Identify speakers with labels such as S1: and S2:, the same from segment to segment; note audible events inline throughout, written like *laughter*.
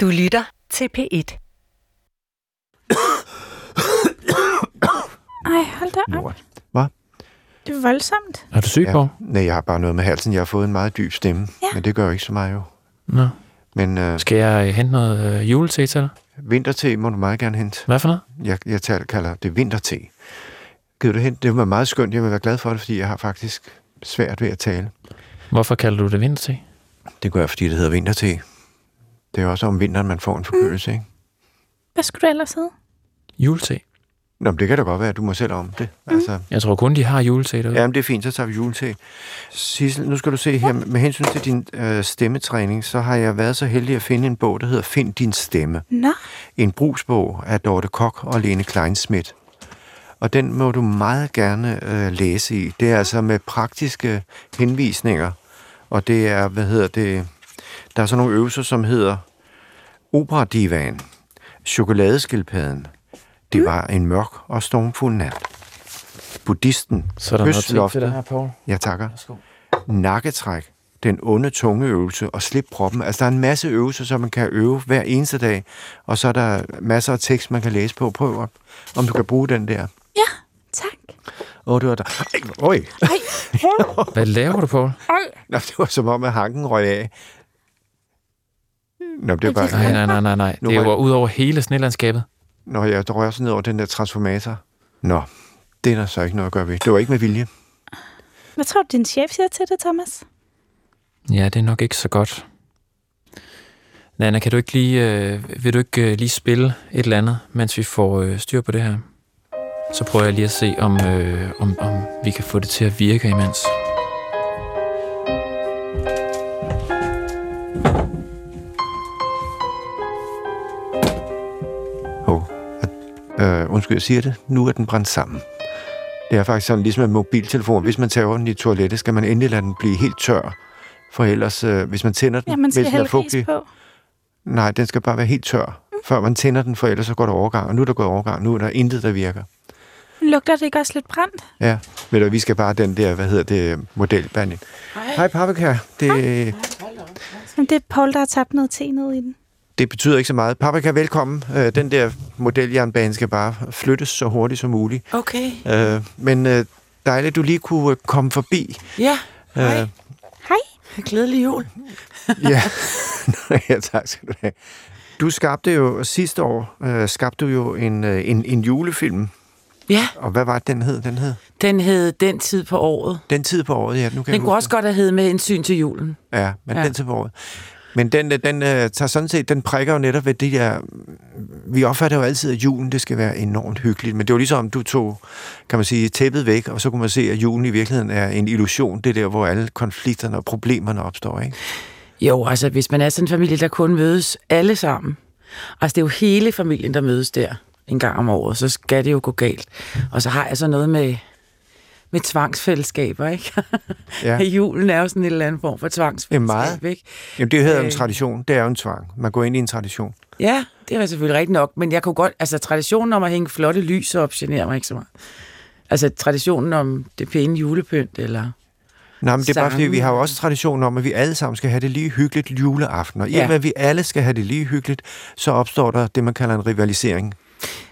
S1: Du lytter til P1. *coughs*
S2: Ej, hold da op.
S3: Lort. Hvad?
S2: Det er voldsomt.
S4: Er du syg,
S3: Ja. Nej, jeg har bare noget med halsen. Jeg har fået en meget dyb stemme,
S2: Ja.
S3: men det gør jo ikke så meget jo.
S4: Nå.
S3: Men øh,
S4: Skal jeg øh, hente noget øh, julete til dig?
S3: vinterte må du meget gerne hente.
S4: Hvad for noget?
S3: Jeg, jeg tager, kalder det vinterte. Gider du hente? Det var meget skønt. Jeg vil være glad for det, fordi jeg har faktisk svært ved at tale.
S4: Hvorfor kalder du det vintertid?
S3: Det gør jeg, fordi det hedder vinterte. Det er også om vinteren, man får en forkølelse, ikke?
S2: Hvad skulle du ellers hedde?
S4: Julete.
S3: Nå, men det kan da godt være, at du må selv om det. Altså,
S4: Jeg tror kun, de har julete derude.
S3: ja, men det er fint, så tager vi julte. Sissel, nu skal du se her, med hensyn til din øh, stemmetræning, så har jeg været så heldig at finde en bog, der hedder Find din stemme.
S2: Nå,
S3: En brugsbog af Dorte Kok og Lene Kleinsmith. Og den må du meget gerne øh, læse i. Det er altså med praktiske henvisninger. Og det er, hvad hedder det, der er sådan nogle øvelser, som hedder Operadivan, Chokoladeskildpadden, Det var en mørk og stormfuld nat. Buddhisten,
S4: Så er der noget til, det her, Poul.
S3: jeg takker,
S4: Værsgo.
S3: nakketræk, den onde tungeøvelse og slip proppen. Altså, der er en masse øvelser, som man kan øve hver eneste dag, og så er der masser af tekst, man kan læse på. Prøv, at- om du kan bruge den der.
S2: ja, tak.
S3: Åh, oh, det var der. Ej, øj. *laughs*
S4: Hvad laver du, Poul?
S3: Nå, det var som om, at hanken røg af. Nå, det var bare...
S4: Nej, nej, nej, nej, nej.
S3: Nu
S4: Det var ud over hele snelandskabet.
S3: Nå, jeg røg også ned over den der transformator. Nå, det er der så ikke noget at gøre ved. Det var ikke med vilje.
S2: Hvad tror du, din chef siger til det, Thomas?
S4: Ja, det er nok ikke så godt. Nana, kan du ikke lige, øh, vil du ikke øh, lige spille et eller andet, mens vi får øh, styr på det her? Så prøver jeg lige at se, om, øh, om, om vi kan få det til at virke imens.
S3: Øh, undskyld, jeg siger det. Nu er den brændt sammen. Det er faktisk sådan, ligesom en mobiltelefon. Hvis man tager den i toilettet, skal man endelig lade den blive helt tør. For ellers, øh, hvis man tænder den,
S2: Ja, man skal
S3: hvis den er fugtig,
S2: på.
S3: nej, den skal bare være helt tør, før man tænder den, for ellers så går der overgang. Og nu er der gået overgang. Nu er der intet, der virker.
S2: Lugter det ikke også lidt brændt?
S3: Ja, ved du, vi skal bare den der, hvad hedder det, modelbanden. Hej, Paprika. Det,
S2: Men det er Paul, der har tabt noget te ned i den.
S3: Det betyder ikke så meget. Paprika, velkommen. Øh, Den der modeljernbane skal bare flyttes så hurtigt som muligt.
S5: Okay.
S3: Øh, Men øh, dejligt, du lige kunne øh, komme forbi.
S5: Ja, hej.
S3: Øh,
S2: Hej.
S5: Glædelig jul.
S3: ja. *laughs* ja, tak skal du have. Du skabte jo sidste år, øh, skabte du jo en, øh, en, en julefilm.
S5: Ja,
S3: Og hvad var det, den hed? Den hed
S5: den hed Den tid på året.
S3: Den tid på året, ja. Nu kan jeg
S5: Den kunne
S3: huske
S5: også godt have heddet med hensyn til julen.
S3: Ja, men ja. Den til på året. Men den, øh, den øh, tager sådan set, den prikker jo netop ved det der... Mm, vi opfatter jo altid, at julen, det skal være enormt hyggeligt. Men det var ligesom, du tog, kan man sige, tæppet væk, og så kunne man se, at julen i virkeligheden er en illusion. Det der, hvor alle konflikterne og problemerne opstår, ikke?
S5: Jo, altså hvis man er sådan en familie, der kun mødes alle sammen. Altså det er jo hele familien, der mødes der en gang om året, så skal det jo gå galt. Og så har jeg så noget med, med tvangsfællesskaber, ikke? *laughs*
S3: Ja.
S5: Julen er jo sådan en eller anden form for tvangsfællesskab,
S3: meget.
S5: ikke?
S3: Jamen, det hedder jo en
S5: Øh.
S3: tradition. Det er jo en tvang. Man går ind i en tradition.
S5: Ja, det er selvfølgelig rigtigt nok, men jeg kunne godt, altså traditionen om at hænge flotte lys op generer mig ikke så meget. Altså traditionen om det pæne julepynt, eller...
S3: Nej, men det er bare fordi, vi har jo også tradition om, at vi alle sammen skal have det lige hyggeligt juleaften. Og i og
S5: Ja.
S3: med, at vi alle skal have det lige hyggeligt, så opstår der det, man kalder en rivalisering.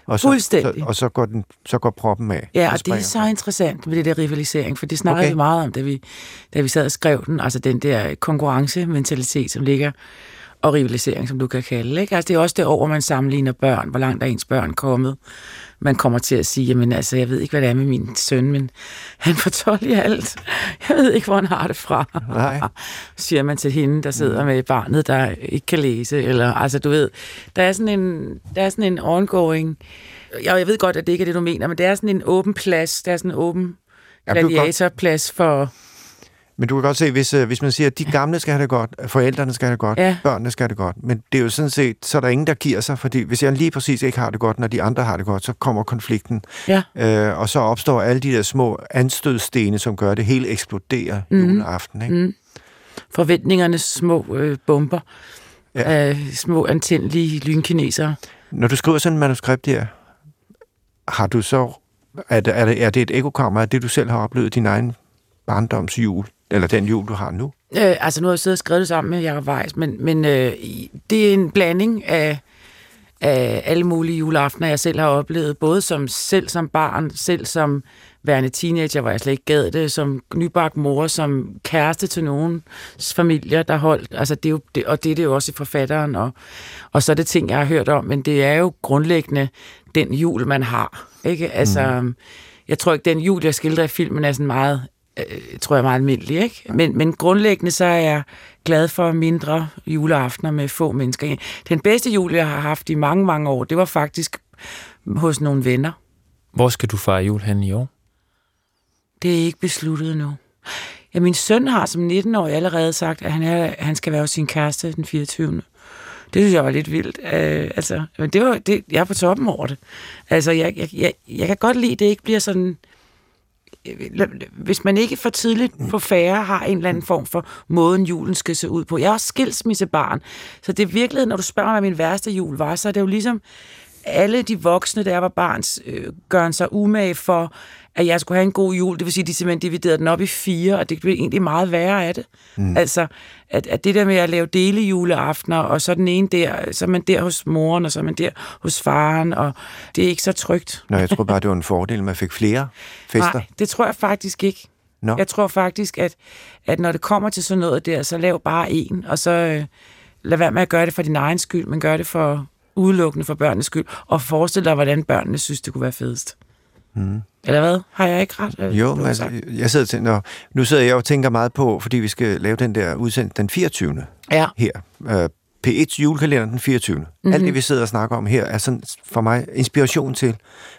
S3: Og så,
S5: Fuldstændig.
S3: Så, og så går, den, så går proppen af.
S5: Ja,
S3: Den
S5: og det er så interessant med det der rivalisering, for det snakkede
S3: Okay.
S5: vi meget om, da vi, da vi sad og skrev den. Altså den der konkurrencementalitet, som ligger, og rivalisering, som du kan kalde. Ikke? Altså det er også det år, hvor man sammenligner børn, hvor langt er ens børn kommet. Man kommer til at sige, jamen altså, jeg ved ikke, hvad det er med min søn, men han får 12 i alt. Jeg ved ikke, hvor han har det fra.
S3: Nej.
S5: Siger man til hende, der sidder med barnet, der ikke kan læse. Eller, altså du ved, der er sådan en, der er sådan en ongoing... Jeg, jeg ved godt, at det ikke er det, du mener, men det er sådan en åben plads. Der er sådan en åben gladiatorplads for...
S3: Men du kan godt se, hvis, øh, hvis man siger, at de gamle skal have det godt, at forældrene skal have det godt,
S5: Ja.
S3: børnene skal have det godt. Men det er jo sådan set, så er der ingen, der giver sig, fordi hvis jeg lige præcis ikke har det godt, når de andre har det godt, så kommer konflikten.
S5: Ja.
S3: Øh, og så opstår alle de der små anstødstene, som gør, at det hele eksploderer mm. juleaften. Ikke?
S5: Mm. Forventningernes små øh, bomber
S3: Ja.
S5: af små antændelige lynkinesere.
S3: Når du skriver sådan et manuskript her, har du så... Er det, er det, er det et ekokammer af det, du selv har oplevet din egen barndoms jul? Eller den jul, du har nu?
S5: Øh, altså nu har jeg siddet og skrevet det sammen med Jacob Weiss, men, men øh, det er en blanding af, af alle mulige juleaftener, jeg selv har oplevet, både som selv som barn, selv som værende teenager, hvor jeg slet ikke gad det, som nybagt mor, som kæreste til nogen familier, der holdt, altså det er jo, det, og det er det jo også i forfatteren, og, og så er det ting, jeg har hørt om, men det er jo grundlæggende den jul, man har, ikke? Altså, mm. jeg tror ikke, den jul, jeg skildrer i filmen, er sådan meget øh, tror jeg meget almindelig, ikke? Men, men grundlæggende så er jeg glad for mindre juleaftener med få mennesker. Den bedste jul, jeg har haft i mange, mange år, det var faktisk hos nogle venner.
S4: Hvor skal du fejre jul hen i år?
S5: Det er ikke besluttet nu. Ja, min søn har som 19-årig allerede sagt, at han, er, han skal være hos sin kæreste den 24. Det synes jeg var lidt vildt. Øh, altså, men det var, det, jeg er på toppen over det. Altså, jeg, jeg, jeg, jeg kan godt lide, at det ikke bliver sådan... øh, Hvis man ikke for tidligt på færre har en eller anden form for måden, julen skal se ud på. Jeg er også skilsmissebarn, så det er virkelig, når du spørger mig, hvad min værste jul var, så er det jo ligesom alle de voksne, der jeg var barns, øh, gør sig umage for, at jeg skulle have en god jul. Det vil sige, at de simpelthen dividerede den op i fire, og det blev egentlig meget værre af det. Mm. Altså, at, at det der med at lave delejuleaftener, og så den ene der, så er man der hos moren, og så er man der hos faren, og det er ikke så trygt.
S3: Nå, jeg tror bare, det var en fordel, at man fik flere fester.
S5: Nej, det tror jeg faktisk ikke.
S3: Nå.
S5: Jeg tror faktisk, at, at når det kommer til sådan noget der, så lav bare en, og så øh, lad være med at gøre det for din egen skyld, men gør det for udelukkende for børnenes skyld, og forestil dig, hvordan børnene synes, det kunne være fedest. Mm. Eller hvad? Har jeg ikke ret? øh,
S3: Jo, men altså, jeg sidder til, nå, nu sidder jeg og tænker meget på, fordi vi skal lave den der udsendelse den 24.
S5: Ja.
S3: her. Uh, P1's julekalender den 24.
S5: Mhm.
S3: Mm-hmm. Alt det, vi sidder og snakker om her, er sådan for mig inspiration til,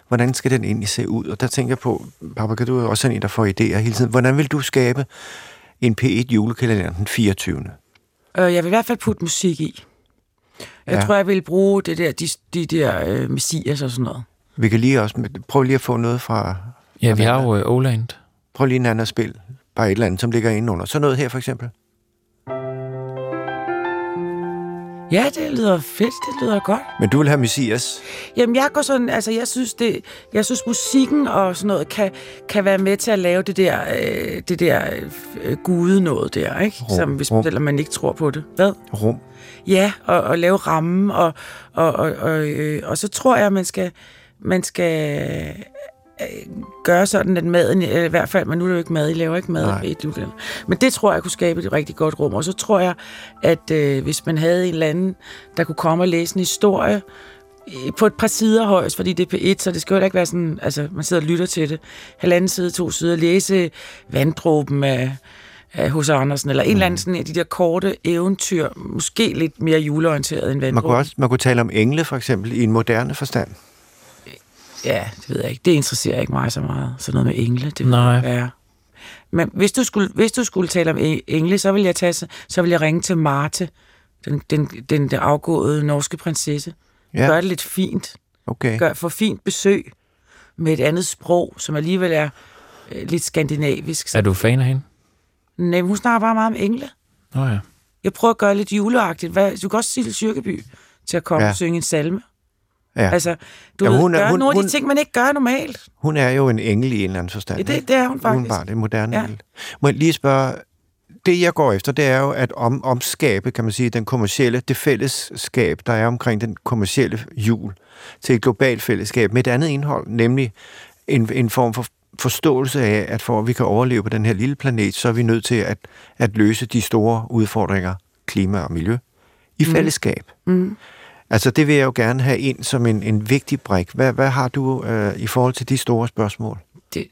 S3: hvordan skal den egentlig se ud? Og der tænker jeg på, Papa, kan du også sådan en, der får idéer hele tiden. Hvordan vil du skabe en P1 julekalender den 24.
S5: Øh, jeg vil i hvert fald putte musik i. Jeg
S3: Ja.
S5: tror, jeg vil bruge det der, de, de der øh, messias og sådan noget.
S3: Vi kan lige også, prøv lige at få noget fra,
S4: Ja, vi har jo øh, Oland.
S3: prøv lige en anden spil, bare et eller andet, som ligger inde under. Så noget her for eksempel.
S5: Ja, det lyder fedt, det lyder godt.
S3: Men du vil have Messias.
S5: Jamen, jeg går sådan, altså, jeg synes, det, jeg synes musikken og sådan noget kan, kan være med til at lave det der, øh, det der øh, gude noget der, ikke?
S3: Rum,
S5: Som hvis
S3: rum.
S5: selvom man ikke tror på det. Hvad?
S3: Rum.
S5: Ja, og, og lave rammen, og, og, og, og, øh, og så tror jeg, man skal, man skal øh, gøre sådan, at maden, i hvert fald, men nu er det jo ikke mad, I laver ikke mad
S3: Nej.
S5: i et julekalender. Men det tror jeg kunne skabe et rigtig godt rum, og så tror jeg, at øh, hvis man havde en eller anden, der kunne komme og læse en historie, øh, på et par sider højst, fordi det er P1, så det skal jo ikke være sådan, altså man sidder og lytter til det. Halvanden side, to sider, læse vanddråben af, af H.C. Andersen, eller en eller anden sådan af de der korte eventyr, måske lidt mere juleorienteret end
S3: Man kunne,
S5: vanddråben.
S3: også, man kunne tale om engle, for eksempel, i en moderne forstand.
S5: Ja, det ved jeg ikke. Det interesserer ikke mig så meget. Sådan noget med engle, det
S4: Nej.
S5: være. Men hvis du, skulle, hvis du skulle tale om e- engle, så vil jeg, tage, så vil jeg ringe til Marte, den, den, den, den afgåede norske prinsesse.
S3: Ja,
S5: Gør det lidt fint.
S3: okay.
S5: Gør, få fint besøg med et andet sprog, som alligevel er øh, lidt skandinavisk.
S4: Er du fan af hende?
S5: Nej, hun snakker bare meget om engle.
S4: Nå ja.
S5: Jeg prøver at gøre lidt juleagtigt. Hvad, du kan også sige til Syrkeby til at komme
S3: ja.
S5: og synge en salme.
S3: Ja.
S5: Altså, du ja, ved,
S3: hun er-
S5: gøre
S3: hun-
S5: nogle af
S3: hun-
S5: de ting, man ikke gør normalt.
S3: Hun er jo en engel i en eller anden forstand.
S5: Ja, det, det er hun faktisk.
S3: Udenbart, det er moderne
S5: Ja.
S3: ja. Må jeg lige spørge, det jeg går efter, det er jo at om, omskabe, kan man sige, den kommercielle, det fællesskab, der er omkring den kommercielle jul, til et globalt fællesskab med et andet indhold, nemlig en, en form for forståelse af, at for at vi kan overleve på den her lille planet, så er vi nødt til at, at løse de store udfordringer, klima og miljø, i
S5: Mm.
S3: fællesskab.
S5: Mm.
S3: Altså det vil jeg jo gerne have ind som en, en vigtig brik. Hvad, hvad har du øh, i forhold til de store spørgsmål?
S5: Det,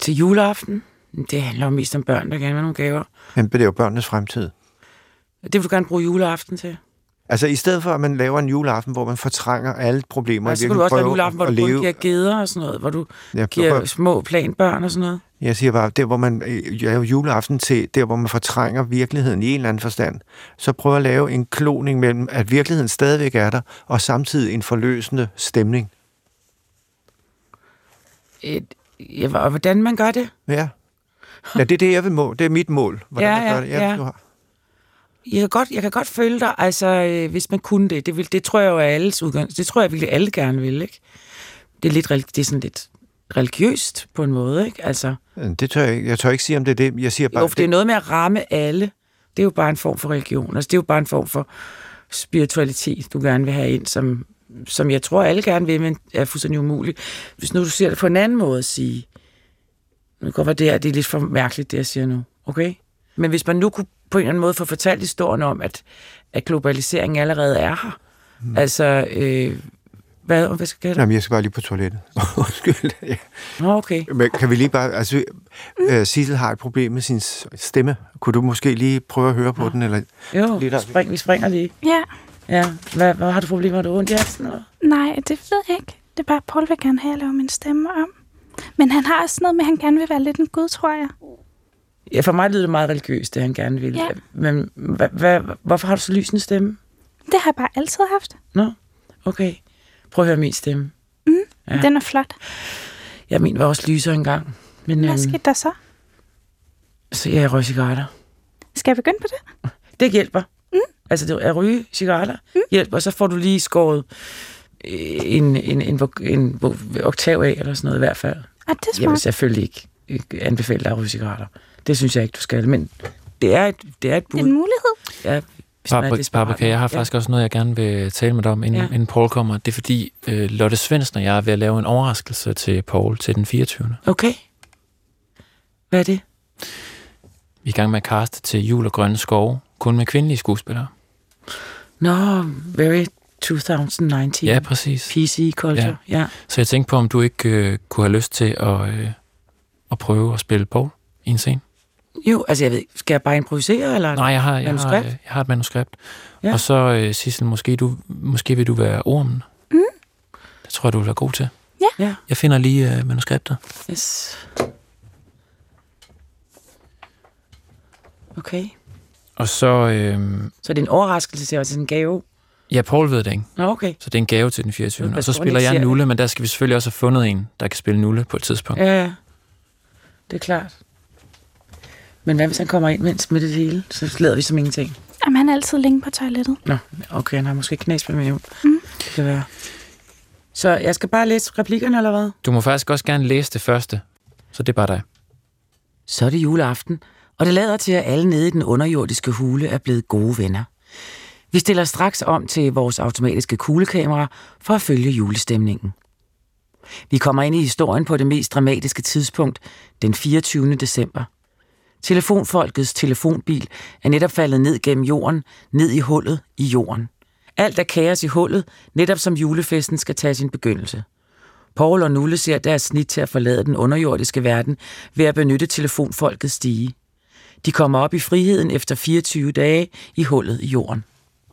S5: til juleaften, det handler jo mest om børn, der gerne vil have nogle gaver.
S3: Men det er jo børnenes fremtid.
S5: Det vil du gerne bruge juleaften til.
S3: Altså i stedet for, at man laver en juleaften, hvor man fortrænger alle problemer,
S5: Og så kan du også lave juleaften, hvor du kun giver geder og sådan noget, hvor du
S3: Jeg,
S5: giver
S3: prøver,
S5: små planbørn og sådan noget.
S3: jeg siger bare, der hvor man øh, laver juleaften til, der hvor man fortrænger virkeligheden i en eller anden forstand, så prøv at lave en kloning mellem, at virkeligheden stadigvæk er der, og samtidig en forløsende stemning.
S5: Et, ja, og hvordan man gør det?
S3: Ja. Ja, det er det, jeg vil måle. Det er mit mål. Hvordan
S5: Ja,
S3: jeg gør
S5: ja,
S3: det. Ja,
S5: ja.
S3: du har.
S5: Jeg kan godt, jeg kan godt følge dig, altså, øh, hvis man kunne det. Det, vil, det tror jeg jo er alles udgang. Det tror jeg virkelig alle gerne vil, ikke? Det er, lidt, det er sådan lidt religiøst på en måde, ikke? Altså,
S3: Det tør jeg ikke. Jeg tør ikke sige, om det er det. Jeg siger bare,
S5: jo, for det er noget med at ramme alle. Det er jo bare en form for religion. Altså, det er jo bare en form for spiritualitet, du gerne vil have ind, som, som jeg tror, alle gerne vil, men er fuldstændig umuligt. Hvis nu du ser det på en anden måde at sige, nu kan godt være det her, det er lidt for mærkeligt, det jeg siger nu, okay? Men hvis man nu kunne på en eller anden måde få fortalt historien om, at, at globaliseringen allerede er her, mm. altså, øh, hvad, hvad skal jeg
S3: Jamen, jeg skal bare lige på toilettet. *laughs* Undskyld. ja.
S5: Nå, okay.
S3: Men kan vi lige bare... Altså, mm. Sissel har et problem med sin stemme. Kunne du måske lige prøve at høre på den? Eller?
S5: Jo,
S3: Lige der.
S5: spring, vi springer lige.
S2: Ja,
S5: Ja, hvad, hvad har du problemer? Har du ondt i halsen?
S2: Nej, det ved jeg ikke. Det er bare, at Paul vil gerne have, at jeg laver min stemme om. Men han har også noget med, at han gerne vil være lidt en gud, tror jeg.
S5: Ja, for mig lyder det meget religiøst, det han gerne vil.
S2: Ja.
S5: Men hvad, hvad, hvorfor har du så lysende stemme?
S2: Det har jeg bare altid haft.
S5: Nå, okay. Prøv at høre min stemme.
S2: Ja.
S5: Ja.
S2: Den er flot.
S5: Ja, min var også lyser engang. Men
S2: Hvad
S5: øhm,
S2: skete der så?
S5: så jeg røg cigaretter.
S2: Skal jeg begynde på det?
S5: Det hjælper. Mm. Altså, det er at ryge cigaretter mm. hjælper, og så får du lige skåret øh, en, en, en, en, oktav af, eller sådan noget i hvert fald.
S2: Ah, det er
S5: Jeg vil
S2: smart.
S5: selvfølgelig ikke anbefale dig at ryge cigaretter. Det synes jeg ikke, du skal. Men det er et, det er et bud.
S2: En mulighed.
S5: Ja, hvis man er
S4: Barbara,
S5: desperat.
S4: Barbara, jeg har
S5: Ja.
S4: faktisk også noget, jeg gerne vil tale med dig om, inden,
S5: Ja.
S4: inden Paul kommer. Det er fordi, øh, Lotte Svendsen og jeg er ved at lave en overraskelse til Paul til den 24.
S5: Okay. Hvad er det?
S4: Vi er i gang med at kaste til Jul og Grønne Skove, kun med kvindelige skuespillere.
S5: Nå, very 2019.
S4: Ja, præcis.
S5: PC culture. Ja. ja.
S4: Så jeg tænkte på, om du ikke øh, kunne have lyst til at, øh, at prøve at spille Paul i en scene.
S5: Jo, altså jeg ved, skal jeg bare improvisere, eller?
S4: Nej, jeg har, jeg har,
S5: Manuskript?
S4: øh, jeg har et manuskript.
S5: Ja.
S4: Ja. Og så, øh, Sissel, måske, du, måske vil du være ormen.
S2: Mm.
S4: Det tror jeg, du vil være god til.
S5: Ja.
S4: Jeg finder lige øh, manuskriptet.
S5: Yes. Okay.
S4: Og så, øh,
S5: Så det er en overraskelse til os, det er en gave.
S4: ja, Paul ved det ikke.
S5: Nå, okay.
S4: Så det er en gave til den 24.
S5: Pas
S4: Og så spiller jeg. Nulle, men der skal vi selvfølgelig også have fundet en, der kan spille Nulle på et tidspunkt.
S5: Ja, ja. Det er klart. Men hvad hvis han kommer ind mens med det hele? Så lader vi som ingenting.
S2: Jamen, han er altid længe på toilettet.
S5: Nå, okay, han har måske knæs med mig.
S2: Mm.
S5: Det kan være. Så jeg skal bare læse replikkerne, eller hvad?
S4: Du må faktisk også gerne læse det første. Så det er bare dig.
S5: Så er det juleaften, og det lader til, at alle nede i den underjordiske hule er blevet gode venner. Vi stiller straks om til vores automatiske kuglekamera for at følge julestemningen. Vi kommer ind i historien på det mest dramatiske tidspunkt, den 24. december. Telefonfolkets telefonbil er netop faldet ned gennem jorden, ned i hullet i jorden. Alt er kaos i hullet, netop som julefesten skal tage sin begyndelse. Paul og Nulle ser deres snit til at forlade den underjordiske verden ved at benytte telefonfolkets stige. De kommer op i friheden efter 24 dage i hullet i jorden.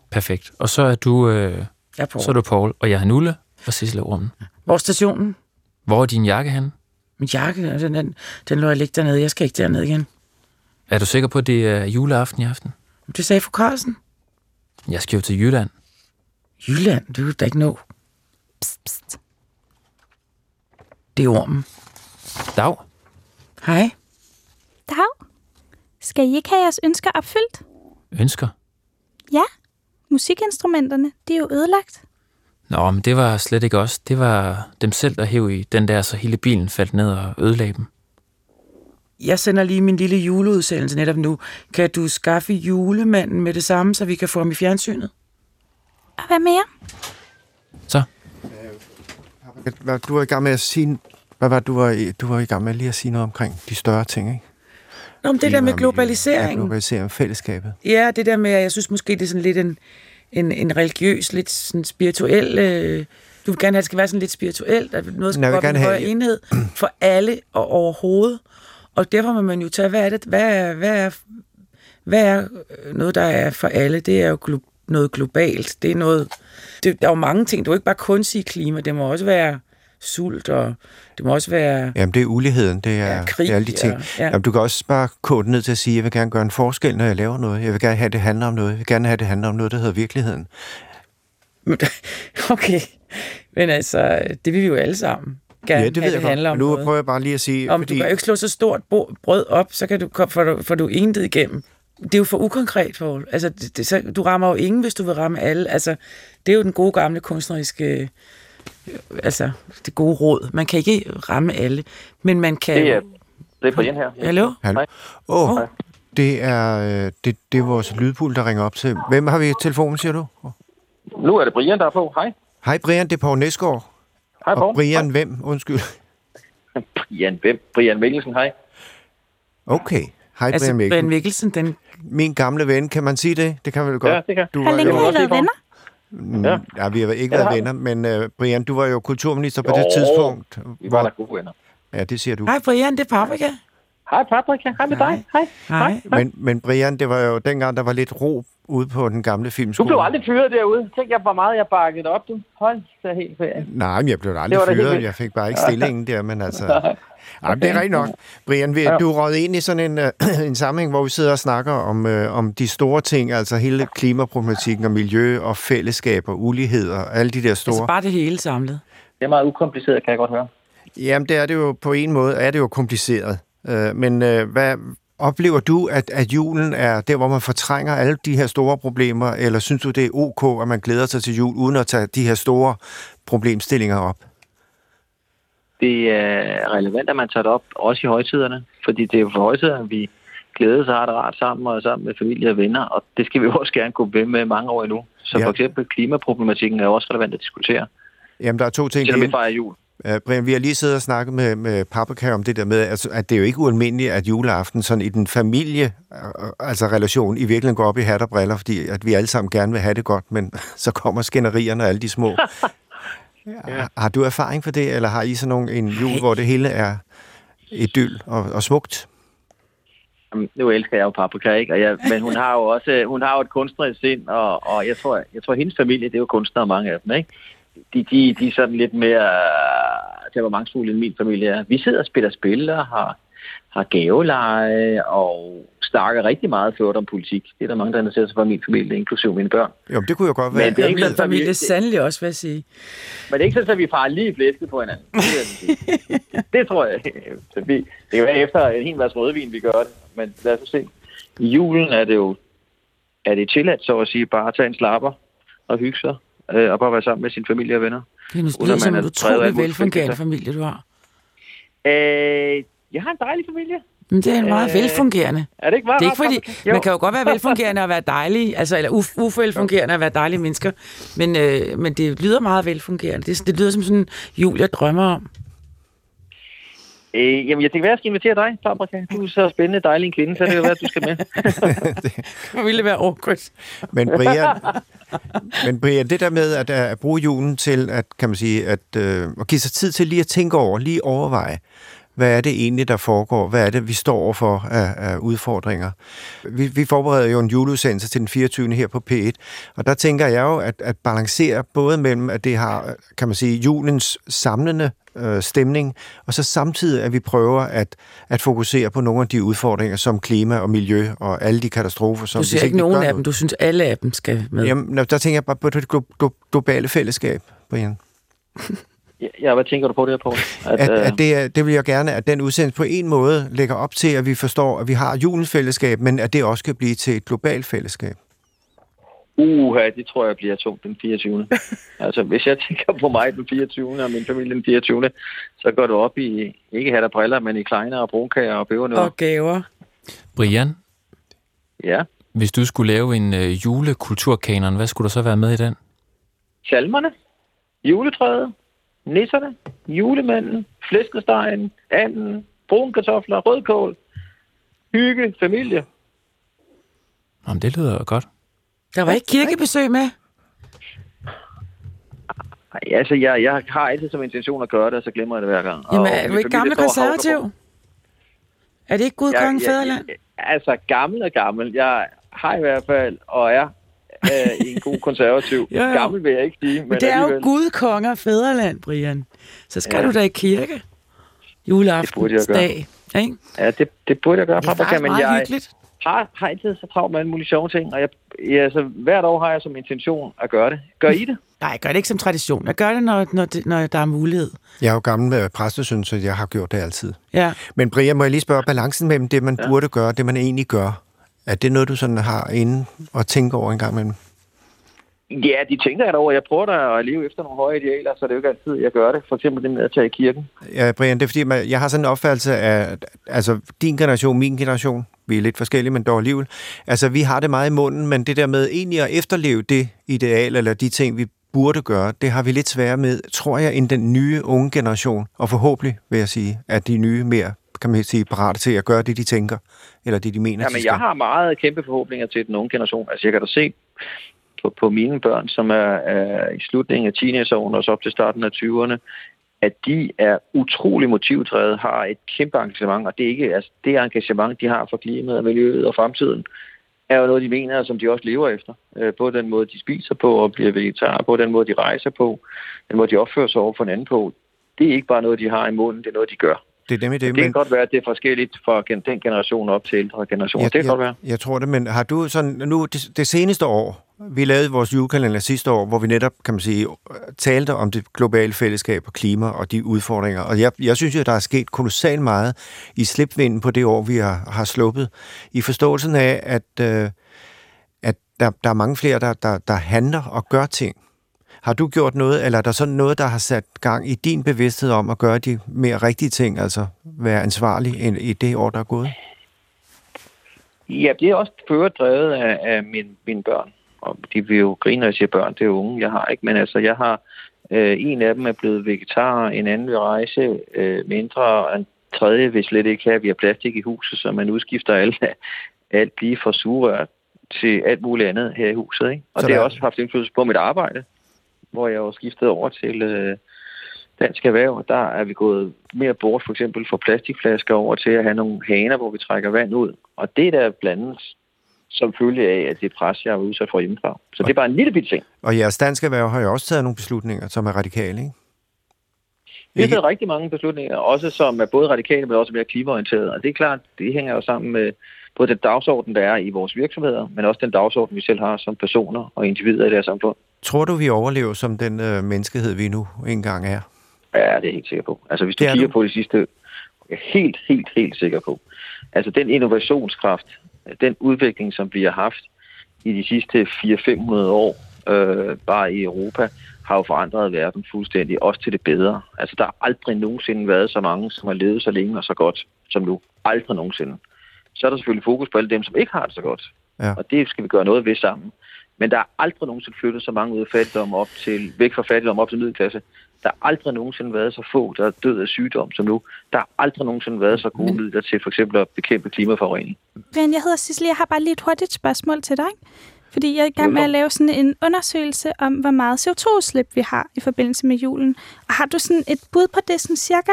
S4: Perfekt. Og så er du, øh,
S5: er på.
S4: så er du Paul, og jeg er Nulle, og Sissel ormen.
S5: Hvor er stationen?
S4: Hvor er din jakke henne?
S5: Min jakke, den, den, den lå jeg ligge dernede. Jeg skal ikke derned igen.
S4: Er du sikker på, at det er juleaften i aften?
S5: Det sagde fru Carlsen.
S4: Jeg skal jo til Jylland.
S5: Jylland, det vil du da ikke nå.
S2: Psst, psst.
S5: Det er ormen.
S4: Dag.
S5: Hej.
S2: Dag. Skal I ikke have jeres ønsker opfyldt?
S4: Ønsker.
S2: Ja. Musikinstrumenterne, de er jo ødelagt.
S4: Nå, men det var slet ikke os. Det var dem selv, der hæv i den der, så hele bilen faldt ned og ødelagde dem.
S5: Jeg sender lige min lille juleudsendelse netop nu. Kan du skaffe julemanden med det samme, så vi kan få ham i fjernsynet?
S2: Og hvad mere?
S4: Så,
S3: Hvad, du var i gang med at sige... Hvad var du var, i, du var i gang med lige at sige noget omkring de større ting, ikke?
S5: Nå, men det der med
S3: Ja,
S5: globalisering.
S3: globalisering, fællesskabet.
S5: Ja, det der med, at jeg synes måske, det er sådan lidt en, en, en religiøs, lidt sådan spirituel... Øh, du vil gerne have, at det skal være sådan lidt spirituelt, at noget skal
S3: gerne
S5: en højere enhed for alle og overhovedet. Og derfor må man jo tage, hvad er det, hvad er, hvad er, hvad er øh, noget, der er for alle? Det er jo glo- noget globalt. Det er noget... Det, der er jo mange ting. Du kan ikke bare kun sige klima. Det må også være sult, og det må også være...
S3: Jamen, det er uligheden, det er,
S5: Ja, krig,
S3: det er alle de ting.
S5: og- ja.
S3: Jamen, du kan også bare kode ned til at sige, jeg vil gerne gøre en forskel, når jeg laver noget. Jeg vil gerne have, at det handler om noget. Jeg vil gerne have, at det handler om noget, der hedder virkeligheden. *laughs*
S5: Okay. Men altså, det vil vi jo alle sammen
S3: ja, det ved jeg
S5: det handler
S3: godt.
S5: om
S3: Men nu
S5: noget.
S3: prøver jeg bare lige at sige...
S5: Om du kan jo ikke slå så stort brød op, så kan du, får du, får du intet igennem. Det er jo for ukonkret, Poul. Altså, det, det, så, du rammer jo ingen, hvis du vil ramme alle. Altså, det er jo den gode gamle kunstneriske... øh, Altså, det gode råd. Man kan ikke ramme alle, men man kan...
S1: Det er, det er Brian her.
S5: Hallo?
S3: Hallo?
S1: Hej.
S5: Åh,
S3: oh, Det er, øh, det, det er vores lydpul, der ringer op til. Hvem har vi i telefonen, siger du?
S1: Nu er det Brian, der er på. Hej.
S3: Hej Brian, det er Poul Næsgaard.
S1: Hej,
S3: Og
S1: Poul.
S3: Brian, hvem? Undskyld.
S1: Hej. *laughs* Brian, hvem? Brian Mikkelsen, hej.
S3: Okay. Hej
S5: Altså,
S3: Brian
S5: Brian
S3: Mikkelsen.
S5: Mikkelsen, den...
S3: Min gamle ven, kan man sige det? Det kan man vel godt.
S1: Ja, det kan.
S3: Du var
S2: længe har I været venner?
S1: Ja.
S3: Mm, ja, vi har ikke
S1: Ja,
S3: været
S1: har
S3: venner, men uh, Brian, du var jo kulturminister på
S1: Jo,
S3: det tidspunkt.
S1: Vi var
S3: hvor-
S1: da gode venner.
S3: Ja, det siger du.
S5: Hej Brian, det er Paprika.
S1: Hej, Patrick. Hej med dig. Hej.
S5: Hej.
S3: Men, men Brian, det var jo dengang, der var lidt ro ude på den gamle
S1: Du
S3: filmskole.
S1: blev aldrig fyret derude. Tænk jeg, hvor meget jeg bakkede op, du. Hold da helt ferie.
S3: Nej, men jeg blev aldrig
S1: var da helt
S3: fyret. Jeg fik bare ikke stillingen der, men altså... *laughs* Ej, men det er rigtigt nok. Brian, vi,
S1: Ja.
S3: du er røget ind i sådan en, uh, *clears throat* en sammenhæng, hvor vi sidder og snakker om, uh, om de store ting, altså hele klimaproblematikken og miljø og fællesskab og ulighed og alle de der store...
S5: Altså bare det hele samlet.
S1: Det er meget ukompliceret, kan jeg godt høre.
S3: Jamen, det er det jo på en måde, er det jo kompliceret. Uh, men uh, hvad oplever du, at, at julen er der, hvor man fortrænger alle de her store problemer, eller synes du, det er ok, at man glæder sig til jul, uden at tage de her store problemstillinger op?
S1: Det er relevant, at man tager det op, også i højtiderne. Fordi det er jo for højtiderne, vi glæder sig har det rart sammen og sammen med familie og venner. Og det skal vi *laughs* også gerne gå ved med mange år endnu. Så
S3: Ja.
S1: for eksempel klimaproblematikken er også relevant at diskutere.
S3: Jamen, der er to ting.
S1: Selvom
S3: Det
S1: fejrer jul.
S3: Uh, Brian, vi har lige siddet og snakket med, med Paprika om det der med, altså, at det er jo ikke ualmindeligt, at juleaften sådan i den familie, uh, altså relation, i virkeligheden går op i hat og briller, fordi at vi alle sammen gerne vil have det godt, men *laughs* så kommer skænderierne og alle de små. *laughs* ja. Har du erfaring for det, eller har I sådan nogle, en jul, hvor det hele er idyll og, og smukt?
S1: Jamen, Nu elsker jeg jo paprika, ikke? Og jeg, men hun har jo også hun har jo et kunstnerisk sind, og, og jeg tror, jeg tror, hendes familie, det er jo kunstnere, mange af dem, ikke? De, de, de er sådan lidt mere temperamentsfulde end min familie er. Vi sidder og spiller spil og har, har gaveleje og snakker rigtig meget ført om politik. Det er der mange, der interesserer sig for min familie, inklusive mine børn.
S3: Jo, det kunne jo godt være.
S1: Men det er ikke
S5: Min
S1: sådan, vi,
S5: familie
S1: det,
S5: sandelig også, vil jeg sige.
S1: men det er ikke sådan, at vi farer lige i blæsket på hinanden. Det, *laughs* det tror jeg. Så vi, det kan være efter en hel masse rødvin, vi gør det. Men lad os se. I julen er det jo er det tilladt, så at sige, bare at tage en slapper og hygge sig. Øh, og bare være sammen med sin familie og venner.
S5: Det
S1: Uden
S5: lyder
S1: at
S5: som
S1: man
S5: en utrolig velfungerende familie, du har.
S1: Øh, jeg har en dejlig familie.
S5: Men det er en meget
S1: Øh,
S5: velfungerende.
S1: Er det ikke meget
S5: Det er ikke fordi?
S1: Jo.
S5: man kan jo godt være velfungerende og være dejlig, altså, eller uf, uvelfungerende og være dejlige mennesker, men, øh, men det lyder meget velfungerende. Det, det lyder som sådan en jul, jeg drømmer om.
S1: Øh, jamen, jeg tænker, hvad jeg skal invitere dig, Paprika. Du er så spændende, dejlig en kvinde, så det kan være, at du skal med. *laughs*
S5: Det ville være awkward.
S3: Men Brian, men Brian, det der med at, at bruge julen til at, kan man sige, at, øh, at give sig tid til lige at tænke over, lige overveje, hvad er det egentlig, der foregår? Hvad er det, vi står overfor af, af udfordringer? Vi, vi forbereder jo en juleudsendelse til den 24. her på P1, og der tænker jeg jo at, at balancere både mellem, at det har, kan man sige, julens samlende øh, stemning, og så samtidig, at vi prøver at, at fokusere på nogle af de udfordringer, som klima og miljø og alle de katastrofer, som
S5: Du siger ikke nogen af
S3: noget-
S5: dem, du synes alle af dem skal med.
S3: Jamen, der tænker jeg bare på det glo- glo- globale fællesskab, Brian.
S1: Ja, hvad tænker du på det her på? At,
S3: At,
S1: øh,
S3: at det, er, det vil jeg gerne, at den udsendelse på en måde lægger op til, at vi forstår, at vi har julens fællesskab, men at det også kan blive til et globalt fællesskab.
S1: Uha, det tror jeg bliver tungt den 24. *laughs* altså, hvis jeg tænker på mig den 24. og min familie den 24. så går det op i, ikke hat og briller, men i kleiner og brunkager og bævernødder.
S5: Og gaver.
S4: Brian,
S1: Ja,
S4: hvis du skulle lave en øh, julekulturkanon, hvad skulle der så være med i den?
S1: salmerne, juletræet, nisserne, julemanden, flæskestegen, anden, brune kartofler, rødkål, hygge, familie.
S4: Jamen, det lyder godt.
S5: Der var ikke kirkebesøg med.
S1: Ej, altså, jeg, jeg har altid som intention at gøre det, og så glemmer jeg det hver gang.
S5: Jamen,
S1: Og
S5: er du ikke gammel
S1: og
S5: konservativ? Er det ikke Gud, kongen, fædreland?
S1: jeg, altså, gammel og gammel. Jeg har i hvert fald, og er øh, en god konservativ. *laughs*
S5: Jo, jo.
S1: Gammel vil jeg ikke sige, men,
S5: Men det er jo
S1: alligevel.
S5: Gud, konger, fædreland, Brian. Så skal
S1: Ja.
S5: du da i kirke. Juleaftensdag. Ikke?
S1: Ja, det, det burde jeg gøre,
S5: Det er
S1: Paprika,
S5: faktisk
S1: men
S5: meget
S1: jeg
S5: hyggeligt.
S1: Har, har altid så travlt med alle mulige sjove ting, og jeg, ja, altså, hvert år har jeg som intention at gøre det. Gør I det?
S5: Nej, jeg gør det ikke som tradition. Jeg gør det, når, når, det, når der er mulighed.
S3: Jeg er jo gammel med præstesøn, så jeg har gjort det altid.
S5: Ja.
S3: Men Brian, må jeg lige spørge, balancen mellem det, man ja. burde gøre, og det, man egentlig gør, er det noget, du sådan har inde og tænker over en gang imellem?
S1: Ja, de tænker jeg over. Jeg prøver da at leve efter nogle høje idealer, så det er jo ikke altid, jeg gør det. For eksempel det med at tage i kirken.
S3: Ja, Brian, det er fordi, man- jeg har sådan en opfattelse af, altså din generation, min generation, vi er lidt forskellige, men dog alligevel. Altså, vi har det meget i munden, men det der med egentlig at efterleve det ideal, eller de ting, vi burde gøre, det har vi lidt sværere med, tror jeg, end den nye unge generation. Og forhåbentlig, vil jeg sige, at de nye mere, kan man sige, parate til at gøre det, de tænker, eller det, de mener,
S1: Ja,
S3: de
S1: men
S3: skal.
S1: jeg har meget kæmpe forhåbninger til den unge generation. Altså, jeg kan da se på, på mine børn, som er, er i slutningen af teenageårene og så op til starten af 20'erne, at de er utrolig motivdrevet, har et kæmpe engagement, og det er ikke altså, det engagement, de har for klimaet og miljøet og fremtiden, er jo noget, de mener, som de også lever efter. Øh, Både den måde, de spiser på og bliver vegetar, på den måde, de rejser på, den måde, de opfører sig over for en anden på. Det er ikke bare noget, de har i munden, det er noget, de gør.
S3: Det er nemlig det,
S1: Det kan godt være, at det er forskelligt fra den generation op til ældre generationer. det kan godt være.
S3: Jeg, jeg tror det, men har du sådan, nu det, det seneste år, vi lavede vores julekalender sidste år, hvor vi netop, kan man sige, talte om det globale fællesskab og klima og de udfordringer. Og jeg, jeg synes jo, der er sket kolossalt meget i slipvinden på det år, vi har, har sluppet. I forståelsen af, at, øh, at der, der er mange flere, der, der, der handler og gør ting. Har du gjort noget, eller er der sådan noget, der har sat gang i din bevidsthed om at gøre de mere rigtige ting, altså være ansvarlig i det år, der er gået?
S1: Ja, det er også føredrevet af, af mine, mine børn. Og de vil jo grine, når jeg siger børn, det er unge, jeg har ikke. Men altså, jeg har øh, en af dem er blevet vegetar, en anden vil rejse øh, mindre, og en tredje vil slet ikke have, at vi har plastik i huset, så man udskifter alt, *laughs* alt lige fra sugerør til alt muligt andet her i huset. Ikke? Og
S3: Så
S1: det har også haft indflydelse på mit arbejde, hvor jeg jo skiftet over til øh, dansk erhverv. Der er vi gået mere bort for eksempel fra plastikflasker over til at have nogle haner, hvor vi trækker vand ud. Og det er der blandet som følge af, at det pres, jeg er udsat for hjemmefra. Så det er bare en lille bit ting.
S3: Og jeres danske erhverv har jo også taget nogle beslutninger, som er radikale, ikke?
S1: Vi har taget rigtig mange beslutninger, også som er både radikale, men også mere klimaorienterede. Og det er klart, det hænger jo sammen med både den dagsorden, der er i vores virksomheder, men også den dagsorden, vi selv har som personer og individer i det her samfund.
S3: Tror du, vi overlever som den øh, menneskehed, vi nu engang er?
S1: Ja, det er jeg helt sikker på. Altså hvis du
S3: er
S1: kigger
S3: du.
S1: på de sidste, jeg er helt, helt, helt sikker på. Altså den innovationskraft, den udvikling, som vi har haft i de sidste 400-500 år, øh, bare i Europa, har jo forandret verden fuldstændig, også til det bedre. Altså der har aldrig nogensinde været så mange, som har levet så længe og så godt, som nu. Aldrig nogensinde. Så er der selvfølgelig fokus på alle dem, som ikke har det så godt.
S3: Ja.
S1: Og det skal vi gøre noget ved sammen. Men der er aldrig nogensinde flyttet så mange ud af fattigdom op til, væk fra fattigdom op til middelklasse. Der har aldrig nogensinde været så få, der er død af sygdom som nu. Der har aldrig nogensinde været så gode midler til for eksempel at bekæmpe klimaforurening.
S2: Brian, jeg hedder Cicely, jeg har bare lige et hurtigt spørgsmål til dig. Fordi jeg er i gang med at lave sådan en undersøgelse om, hvor meget CO2-udslip vi har i forbindelse med julen. Og har du sådan et bud på det, sådan cirka?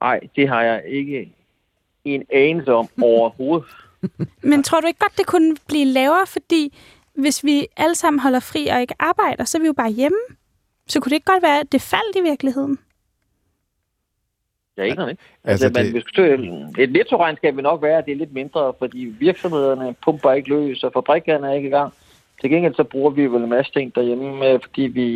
S1: Nej, det har jeg ikke en anelse om overhovedet. *laughs*
S2: Men tror du ikke godt, det kunne blive lavere, fordi hvis vi alle sammen holder fri og ikke arbejder, så er vi jo bare hjemme. Så kunne det ikke godt være, at det faldt i virkeligheden?
S1: Jeg ikke.
S3: Altså,
S1: Altså,
S3: det-
S1: men det... et nettoregnskab vil nok være, at det er lidt mindre, fordi virksomhederne pumper ikke løs, og fabrikkerne er ikke i gang. Til gengæld så bruger vi vel en masse ting derhjemme, fordi vi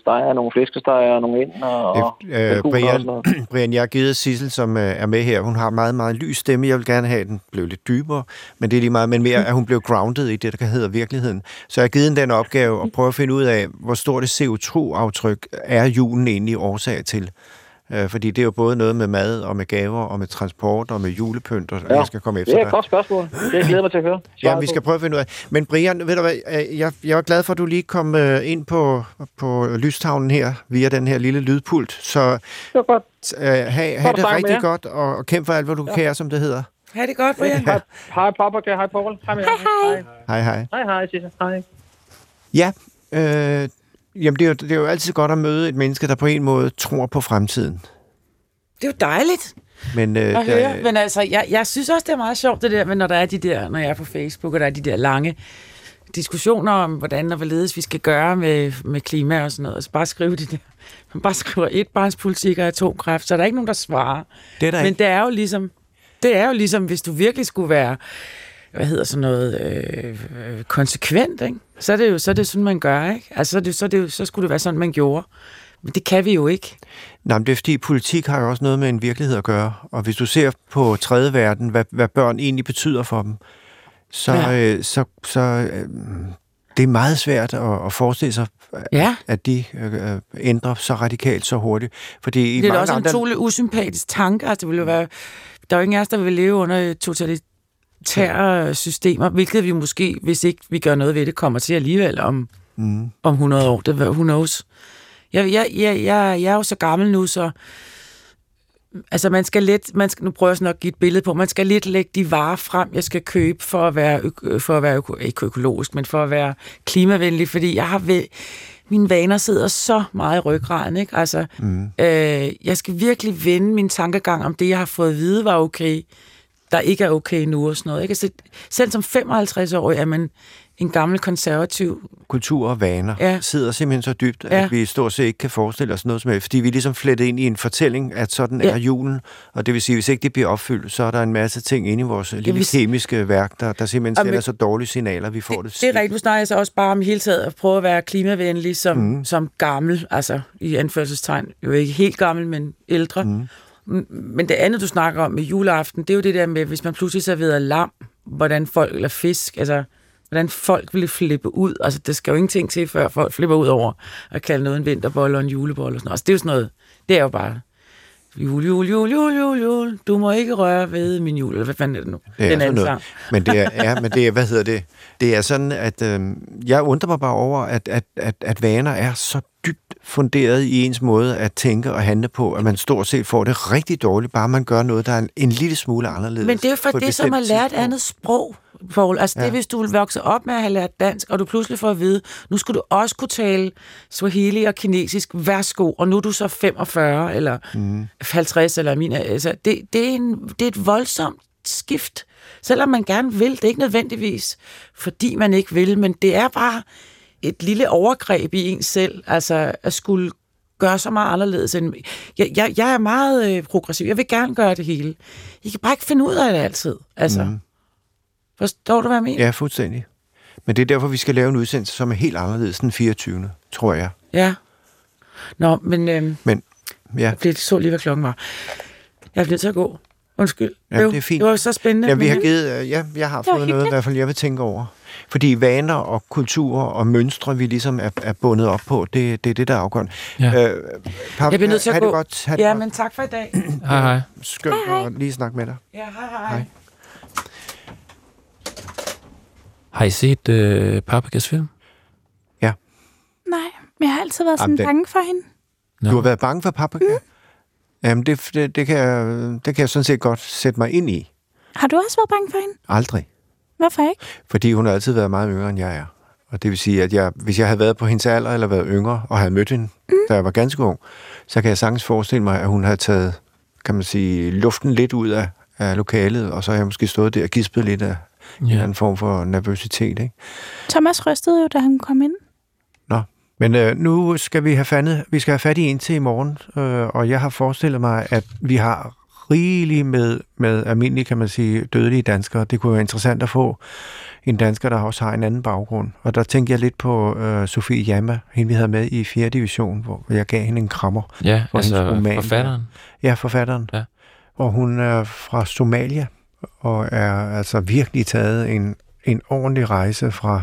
S1: steger nogle flæskesteger og nogle ind og,
S3: Øh,
S1: og
S3: Brian. *clears throat* Brian, jeg har givet Sissel, som øh, er med her. Hun har meget, meget lys stemme. Jeg vil gerne have, at den blev lidt dybere, men det er lige meget, men mere, at hun blev grounded i det, der hedder virkeligheden. Så jeg har givet den opgave at prøve at finde ud af, hvor stort et CO2-aftryk er julen egentlig årsag til. Øh, Fordi det er jo både noget med mad og med gaver og med transport og med julepynt, og
S1: Ja,
S3: jeg skal komme efter
S1: Det er et
S3: dig.
S1: godt spørgsmål. Det glæder mig til at høre. *laughs*
S3: Ja,
S1: svaret
S3: vi
S1: på.
S3: skal prøve at finde ud af. Men Brian, ved du hvad, øh, jeg, jeg var glad for, at du lige kom øh, ind på, på lystavlen her, via den her lille lydpult. Så
S1: Det var godt.
S3: øh, have, have
S1: at
S3: det rigtig godt, og, og kæmpe for alt, hvad du ja. kan, som det hedder.
S5: Ha' det godt, Brian.
S1: Hej, hej Papa, hej Paul. Hej.
S2: Hej,
S3: Hej, hej.
S1: Hej, hej, Sisse. Hej.
S3: Ja, øh, jamen det er, jo, det er jo altid godt at møde et menneske, der på en måde tror på fremtiden.
S5: Det er jo dejligt
S3: Men, øh,
S5: at høre. Men altså, jeg, jeg synes også, det er meget sjovt, det der, men når der er de der, når jeg er på Facebook, og der er de der lange diskussioner om, hvordan og hvorledes vi skal gøre med, med klima og sådan noget, og så bare skrive det der. Man bare skriver etbarnspolitik og atomkraft, så er der ikke nogen, der svarer.
S3: det er der
S5: Men
S3: ikke.
S5: det er jo ligesom, det er jo ligesom, hvis du virkelig skulle være, hvad hedder sådan noget, øh, øh, konsekvent, ikke? Så er det jo så er det sådan, man gør, ikke? Altså, så, er det, så, er det, så skulle det være sådan, man gjorde. Men det kan vi jo ikke.
S3: Nej, men det er fordi, politik har jo også noget med en virkelighed at gøre. Og hvis du ser på tredje verden, hvad, hvad børn egentlig betyder for dem, så,
S5: Ja.
S3: øh, så, så øh, det er meget svært at, at forestille sig,
S5: Ja,
S3: at de øh, ændrer så radikalt så hurtigt. Fordi
S5: det er også en
S3: andre,
S5: utrolig usympatisk tanke. Altså, det ville jo være, der er jo ingen af os, der vil leve under totalitære systemer, hvilket vi måske, hvis ikke vi gør noget ved det, kommer til alligevel om,
S3: mm,
S5: om 100 år. Det, who knows? Jeg, jeg, jeg, jeg, jeg er jo så gammel nu, så altså man skal lidt, man skal, nu prøver jeg sådan at give et billede på, man skal lidt lægge de varer frem, jeg skal købe for at være, for at være øko, ikke økologisk, men for at være klimavenlig, fordi jeg har ved, mine vaner sidder så meget i ryggraden, ikke? Altså,
S3: mm,
S5: øh, jeg skal virkelig vende min tankegang om det, jeg har fået at vide, var okay, der ikke er okay nu og sådan noget. Ikke? Altså, selv som 55-årig er man en gammel konservativ.
S3: kultur og vaner
S5: Ja.
S3: sidder simpelthen så dybt,
S5: Ja.
S3: at vi stort set ikke kan forestille os noget som helst, fordi vi er ligesom flettet ind i en fortælling, at sådan
S5: Ja.
S3: er julen, og det vil sige, hvis ikke det bliver opfyldt, så er der en masse ting inde i vores lille
S5: hvis-
S3: kemiske værk, der, der simpelthen sender
S5: men-
S3: så dårlige signaler, vi får det.
S5: Det, det er rigtigt. Nu snakker jeg så også bare om hele taget at prøve at være klimavenlig som, mm. som gammel, altså i anførselstegn. Jo ikke helt gammel, men ældre. Mm. Men det andet, du snakker om med juleaften, det er jo det der med, hvis man pludselig serverer lam, hvordan folk, eller fisk, altså hvordan folk ville flippe ud. Altså, der skal jo ingenting til, før folk flipper ud over at kalde noget en vinterbolle og en julebolle og sådan noget. Altså, det er jo sådan noget, det er jo bare jul, jul, jul, jul, jul, jul. Du må ikke røre ved min jul, eller hvad fanden er det nu?
S3: Det er
S5: Den anden sang.
S3: Men det er, ja, men det er, hvad hedder det? Det er sådan, at øh, jeg undrer mig bare over, at, at, at, at vaner er så dybt funderet i ens måde at tænke og handle på, at man stort set får det rigtig dårligt, bare man gør noget, der er en, en lille smule anderledes.
S5: Men det er jo for det, som har lært
S3: tidspunkt.
S5: andet sprog, Paul. Altså ja. det hvis du vil vokse op med at have lært dansk, og du pludselig får at vide, nu skal du også kunne tale Swahili og kinesisk, værsgo, og nu er du så 45 eller mm. 50 eller min. Altså, det, det, er en, det er et voldsomt skift. Selvom man gerne vil, det er ikke nødvendigvis, fordi man ikke vil, men det er bare et lille overgreb i en selv, altså at skulle gøre så meget anderledes end... Jeg, jeg, jeg er meget øh, progressiv. Jeg vil gerne gøre det hele. I kan bare ikke finde ud af det altid. Altså, mm. Forstår du, hvad jeg mener?
S3: Ja, fuldstændig. Men det er derfor, vi skal lave en udsendelse, som er helt anderledes den 24. tror jeg.
S5: Ja. Nå, men øhm,
S3: Men ja,
S5: det så lige, hvad klokken var. Jeg er nødt til at gå. Undskyld.
S3: Ja, det er fint.
S5: Det var så spændende.
S3: ja vi har givet, øh, ja, jeg har fået noget, i hvert fald, jeg vil tænke over. Fordi vaner og kulturer og mønstre, vi ligesom er, er bundet op på, det, det er det, der er afgørende.
S4: Ja.
S3: Øh, Pap,
S5: Jeg bliver nødt til at gå.
S3: Det godt, ha' det
S5: Ja,
S3: godt.
S5: men tak for i dag. *clears throat*
S4: Hej, hej.
S3: Skønt at lige snakke med dig.
S5: Ja, hej hej.
S3: Hej.
S4: Har I set øh, Paprikas film?
S2: Nej, men jeg har altid været sådan
S3: Jamen,
S2: bange for hende.
S4: Nå.
S3: Du har været bange for paprika? Mm. Jamen, det, det, det, kan jeg, det kan jeg sådan set godt sætte mig ind i.
S2: Har du også været bange for hende?
S3: Aldrig.
S2: Hvorfor ikke?
S3: Fordi hun har altid været meget yngre, end jeg er. Og det vil sige, at jeg, hvis jeg havde været på hendes alder, eller været yngre, og havde mødt hende, mm. da jeg var ganske ung, så kan jeg sagtens forestille mig, at hun havde taget, kan man sige, luften lidt ud af, af lokalet, og så har jeg måske stået der og gispet lidt af en eller anden form for nervøsitet. Ikke?
S2: Thomas rystede jo, da han kom ind.
S3: Nå, men øh, nu skal vi have, fandet, vi skal have fat i en til i morgen, øh, og jeg har forestillet mig, at vi har rigeligt med, med almindelige, kan man sige, dødelige danskere. Det kunne være interessant at få en dansker, der også har en anden baggrund. Og der tænkte jeg lidt på øh, Sofie Jamma, hende vi havde med i 4. division, hvor jeg gav hende en krammer.
S4: Ja,
S3: For
S4: altså
S3: hendes roman,
S4: forfatteren.
S3: Ja, forfatteren.
S4: Ja.
S3: Og hun er fra Somalia, og er altså virkelig taget en, en ordentlig rejse fra,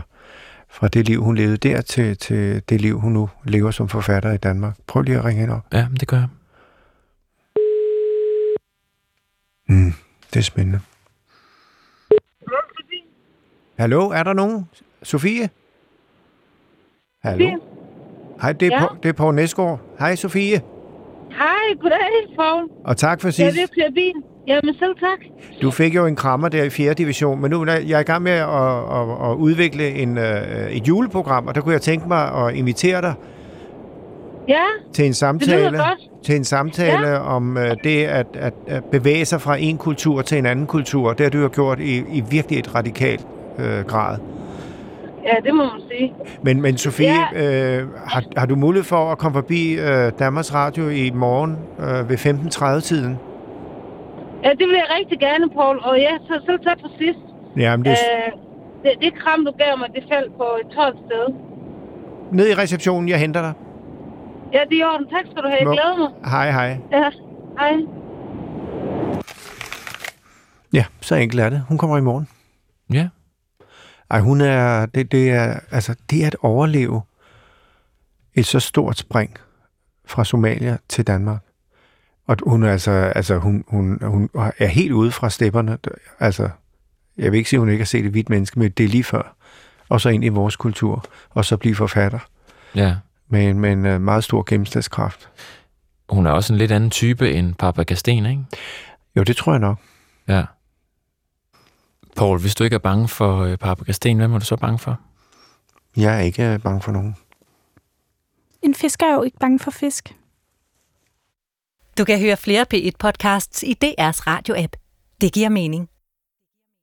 S3: fra det liv, hun levede der, til, til det liv, hun nu lever som forfatter i Danmark. Prøv lige at ringe hende op.
S4: Ja, det gør jeg.
S3: Mm, det er spændende. Hallo, er der nogen? Sofie? Hallo?
S6: Sofie?
S3: Hej, det er,
S6: Ja?
S3: ja. det er Poul Næsgaard. Hej, Sofie.
S6: Hej, goddag, Paul.
S3: Og tak for
S6: Jeg
S3: sidst.
S6: er ved at bil. Jamen selv tak.
S3: Du fik jo en krammer der i 4. division, men nu er jeg i gang med at, at, at udvikle en, øh, et juleprogram, og der kunne jeg tænke mig at invitere dig
S6: Ja,
S3: til en
S6: det
S3: samtale, til en samtale ja. om øh, det at, at, at bevæge sig fra en kultur til en anden kultur. Det har du jo gjort i, i virkelig et radikalt øh, grad.
S6: Ja, det må man sige.
S3: Men, men Sofie, ja. øh, har, har du mulighed for at komme forbi øh, Danmarks Radio i morgen øh, ved 15.30-tiden?
S6: Ja, det vil jeg rigtig gerne, Paul. Og ja, så selv tak for sidst.
S3: Jamen, det
S6: Øh, det, det kram, du gav mig, det faldt på et 12 sted.
S3: ned i receptionen, jeg henter dig.
S6: Ja, det er i orden. Tak skal du have. Jeg
S3: Må-
S6: glæder mig.
S3: Hej, hej.
S6: Ja, hej.
S3: Ja, så enkelt er det. Hun kommer i morgen.
S4: Ja,
S3: Ej, hun er, det, det er, altså, det er at overleve et så stort spring fra Somalia til Danmark. Og hun er altså, altså hun, hun, hun er helt ude fra stepperne. Altså, jeg vil ikke sige, at hun ikke har set et hvidt menneske, men det er lige før. Og så ind i vores kultur, og så blive forfatter.
S4: Ja.
S3: Med, med en øh, meget stor gennemslagskraft.
S4: Hun er også en lidt anden type end Papa Kasten, ikke?
S3: Jo, det tror jeg nok.
S4: Ja. Paul, hvis du ikke er bange for øh, Papa Kasten, hvad er du så bange for?
S3: Jeg er ikke øh, bange for nogen.
S2: En fisker er jo ikke bange for fisk.
S7: Du kan høre flere P1-podcasts i DR's radio-app. Det giver mening.